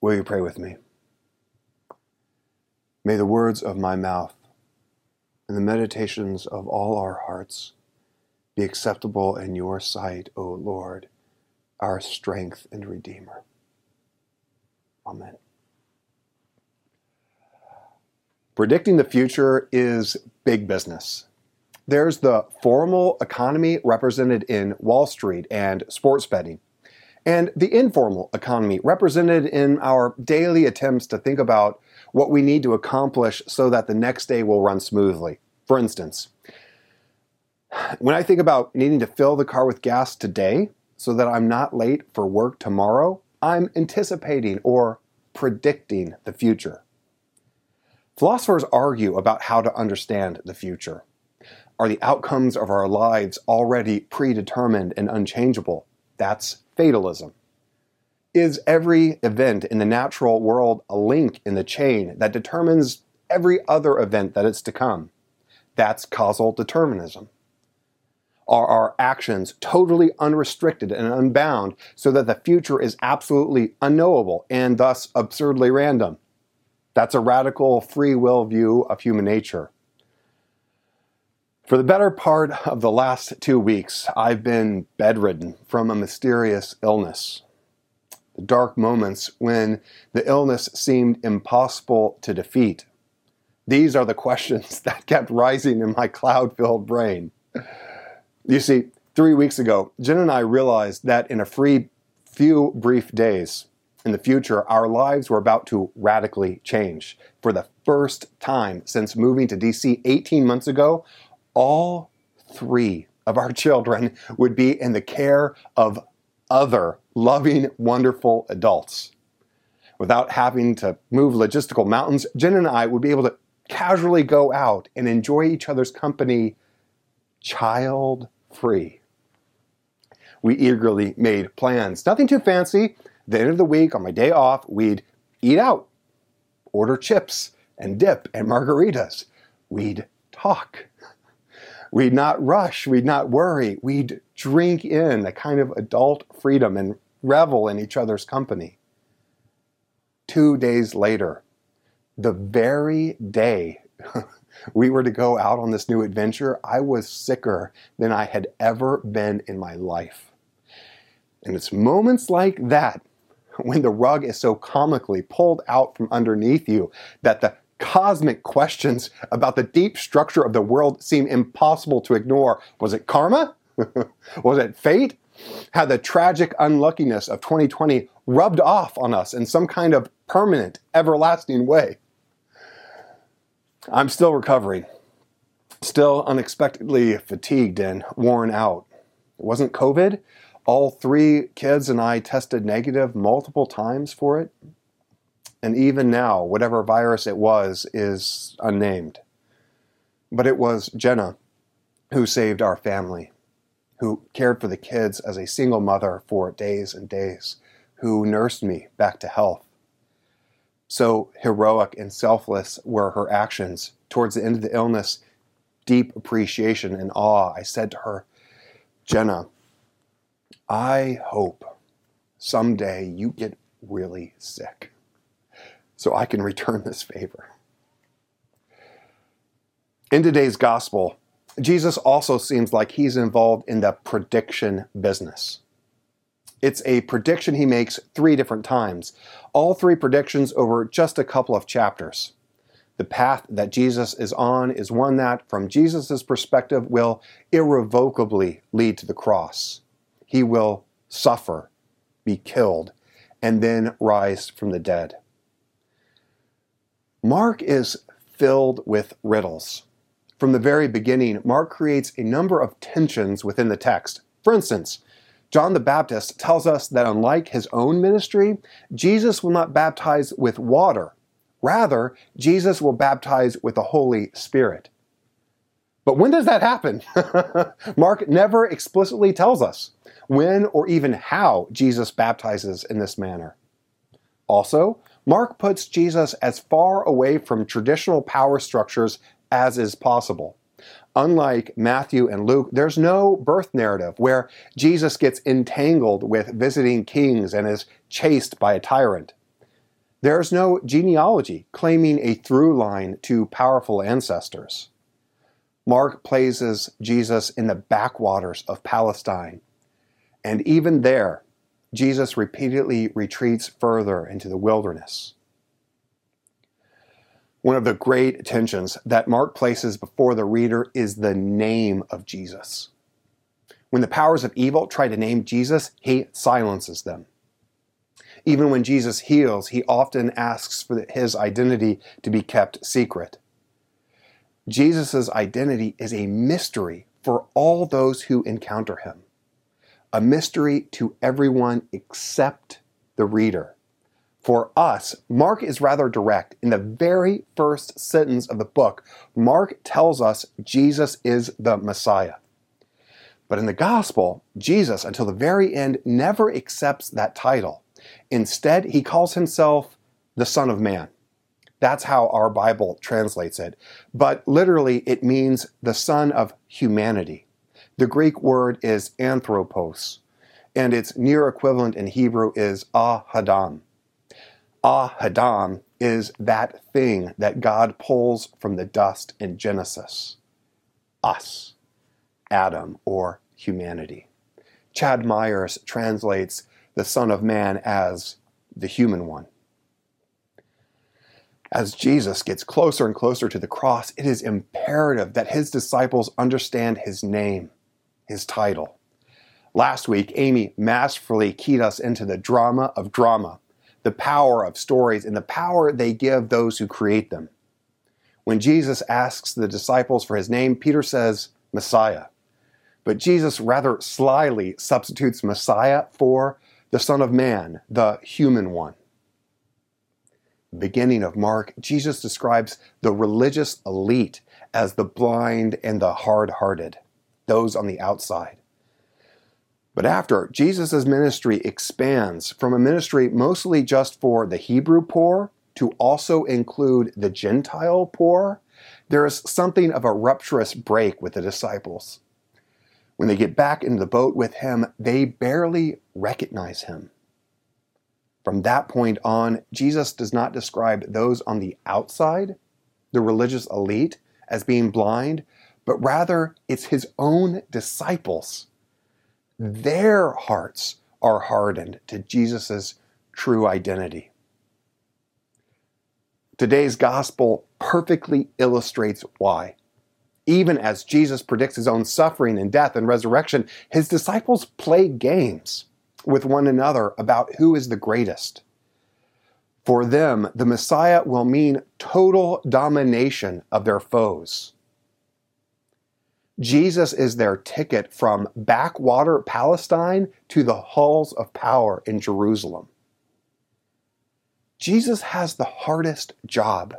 Will you pray with me? May the words of my mouth and the meditations of all our hearts be acceptable in your sight, O Lord, our strength and Redeemer. Amen. Predicting the future is big business. There's the formal economy represented in Wall Street and sports betting, and the informal economy represented in our daily attempts to think about what we need to accomplish so that the next day will run smoothly. For instance, when I think about needing to fill the car with gas today so that I'm not late for work tomorrow, I'm anticipating or predicting the future. Philosophers argue about how to understand the future. Are the outcomes of our lives already predetermined and unchangeable? That's fatalism. Is every event in the natural world a link in the chain that determines every other event that is to come? That's causal determinism. Are our actions totally unrestricted and unbound so that the future is absolutely unknowable and thus absurdly random? That's a radical free will view of human nature. For the better part of the last two weeks, I've been bedridden from a mysterious illness. The dark moments when the illness seemed impossible to defeat. These are the questions that kept rising in my cloud filled brain. You see, three weeks ago, Jen and I realized that in a free few brief days, in the future, our lives were about to radically change. For the first time since moving to DC 18 months ago, all three of our children would be in the care of other loving, wonderful adults. Without having to move logistical mountains, Jen and I would be able to casually go out and enjoy each other's company child free. We eagerly made plans. Nothing too fancy, the end of the week, on my day off, we'd eat out, order chips and dip and margaritas. We'd talk. We'd not rush. We'd not worry. We'd drink in a kind of adult freedom and revel in each other's company. Two days later, the very day we were to go out on this new adventure, I was sicker than I had ever been in my life. And it's moments like that when the rug is so comically pulled out from underneath you that the cosmic questions about the deep structure of the world seem impossible to ignore. Was it karma? was it fate? Had the tragic unluckiness of 2020 rubbed off on us in some kind of permanent, everlasting way? I'm still recovering, still unexpectedly fatigued and worn out. It wasn't COVID, all three kids and I tested negative multiple times for it. And even now, whatever virus it was is unnamed. But it was Jenna who saved our family, who cared for the kids as a single mother for days and days, who nursed me back to health. So heroic and selfless were her actions. Towards the end of the illness, deep appreciation and awe, I said to her, Jenna, I hope someday you get really sick so I can return this favor. In today's gospel, Jesus also seems like he's involved in the prediction business. It's a prediction he makes three different times, all three predictions over just a couple of chapters. The path that Jesus is on is one that, from Jesus' perspective, will irrevocably lead to the cross he will suffer, be killed, and then rise from the dead. Mark is filled with riddles. From the very beginning, Mark creates a number of tensions within the text. For instance, John the Baptist tells us that unlike his own ministry, Jesus will not baptize with water. Rather, Jesus will baptize with the Holy Spirit. But when does that happen? Mark never explicitly tells us when or even how Jesus baptizes in this manner. Also, Mark puts Jesus as far away from traditional power structures as is possible. Unlike Matthew and Luke, there's no birth narrative where Jesus gets entangled with visiting kings and is chased by a tyrant. There's no genealogy claiming a through line to powerful ancestors. Mark places Jesus in the backwaters of Palestine. And even there, Jesus repeatedly retreats further into the wilderness. One of the great tensions that Mark places before the reader is the name of Jesus. When the powers of evil try to name Jesus, he silences them. Even when Jesus heals, he often asks for his identity to be kept secret. Jesus' identity is a mystery for all those who encounter him, a mystery to everyone except the reader. For us, Mark is rather direct. In the very first sentence of the book, Mark tells us Jesus is the Messiah. But in the gospel, Jesus, until the very end, never accepts that title. Instead, he calls himself the Son of Man. That's how our Bible translates it. But literally, it means the Son of humanity. The Greek word is anthropos, and its near equivalent in Hebrew is ah-Adam. Ah-Adam is that thing that God pulls from the dust in Genesis. Us. Adam or humanity. Ched Myers translates the Son of Man as the human one. As Jesus gets closer and closer to the cross, it is imperative that his disciples understand his name, his title. Last week, Amy masterfully keyed us into the drama of drama, the power of stories, and the power they give those who create them. When Jesus asks the disciples for his name, Peter says, Messiah. But Jesus rather slyly substitutes Messiah for the Son of Man, the human one. Beginning of Mark, Jesus describes the religious elite as the blind and the hard hearted, those on the outside. But after, Jesus' ministry expands from a ministry mostly just for the Hebrew poor to also include the Gentile poor. There is something of a rupturous break with the disciples. When they get back into the boat with him, they barely recognize him. From that point on, Jesus does not describe those on the outside, the religious elite, as being blind, but rather it's his own disciples. Their hearts are hardened to Jesus' true identity. Today's gospel perfectly illustrates why even as Jesus predicts his own suffering and death and resurrection, his disciples play games with one another about who is the greatest. For them, the Messiah will mean total domination of their foes. Jesus is their ticket from backwater Palestine to the halls of power in Jerusalem. Jesus has the hardest job.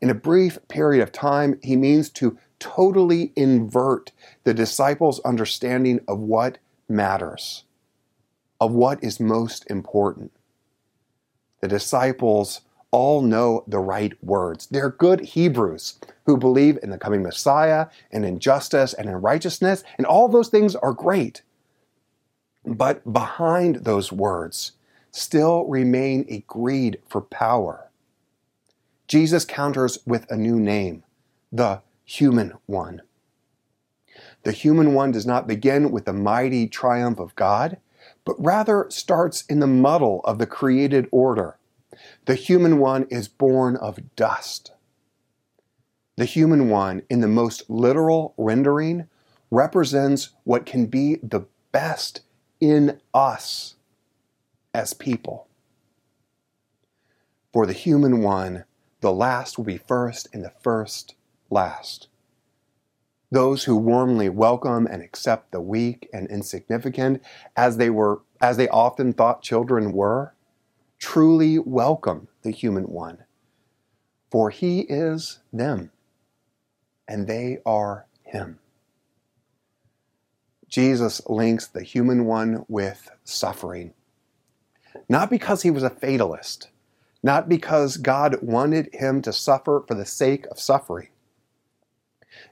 In a brief period of time, he means to totally invert the disciples' understanding of what matters, of what is most important. The disciples all know the right words. They're good Hebrews who believe in the coming Messiah and in justice and in righteousness, and all those things are great. But behind those words still remain a greed for power. Jesus counters with a new name, the human one. The human one does not begin with the mighty triumph of God, but rather starts in the muddle of the created order. The human one is born of dust. The human one, in the most literal rendering, represents what can be the best in us as people. For the human one, the last will be first, and the first last. Those who warmly welcome and accept the weak and insignificant as they were as they often thought children were, truly welcome the human one. For he is them, and they are him. Jesus links the human one with suffering. Not because he was a fatalist, not because God wanted him to suffer for the sake of suffering,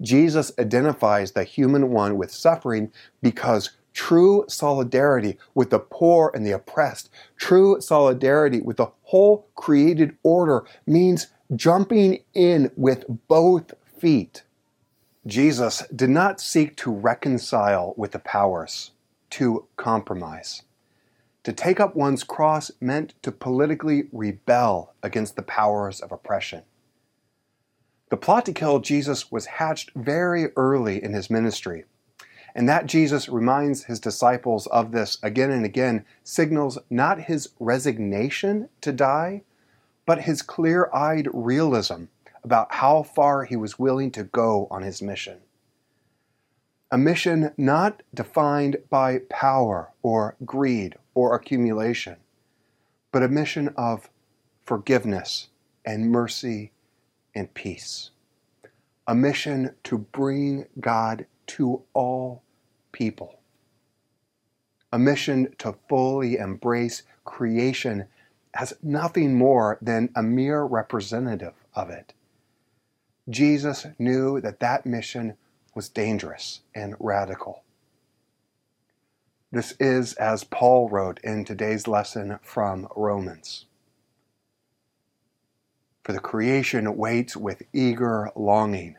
Jesus identifies the human one with suffering because True solidarity with the poor and the oppressed, true solidarity with the whole created order means jumping in with both feet. Jesus did not seek to reconcile with the powers, to compromise. To take up one's cross meant to politically rebel against the powers of oppression. The plot to kill Jesus was hatched very early in his ministry, and that Jesus reminds his disciples of this again and again signals not his resignation to die, but his clear eyed realism about how far he was willing to go on his mission. A mission not defined by power or greed or accumulation, but a mission of forgiveness and mercy and peace. A mission to bring God to all people. A mission to fully embrace creation as nothing more than a mere representative of it. Jesus knew that that mission was dangerous and radical. This is as Paul wrote in today's lesson from Romans. For the creation waits with eager longing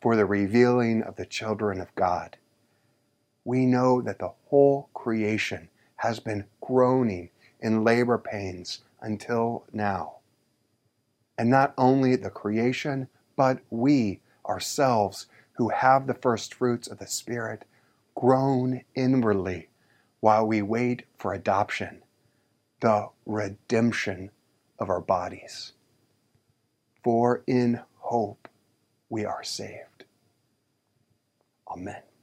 for the revealing of the children of God. We know that the whole creation has been groaning in labor pains until now. And not only the creation, but we ourselves who have the first fruits of the Spirit groan inwardly while we wait for adoption, the redemption of our bodies. For in hope we are saved. Amen.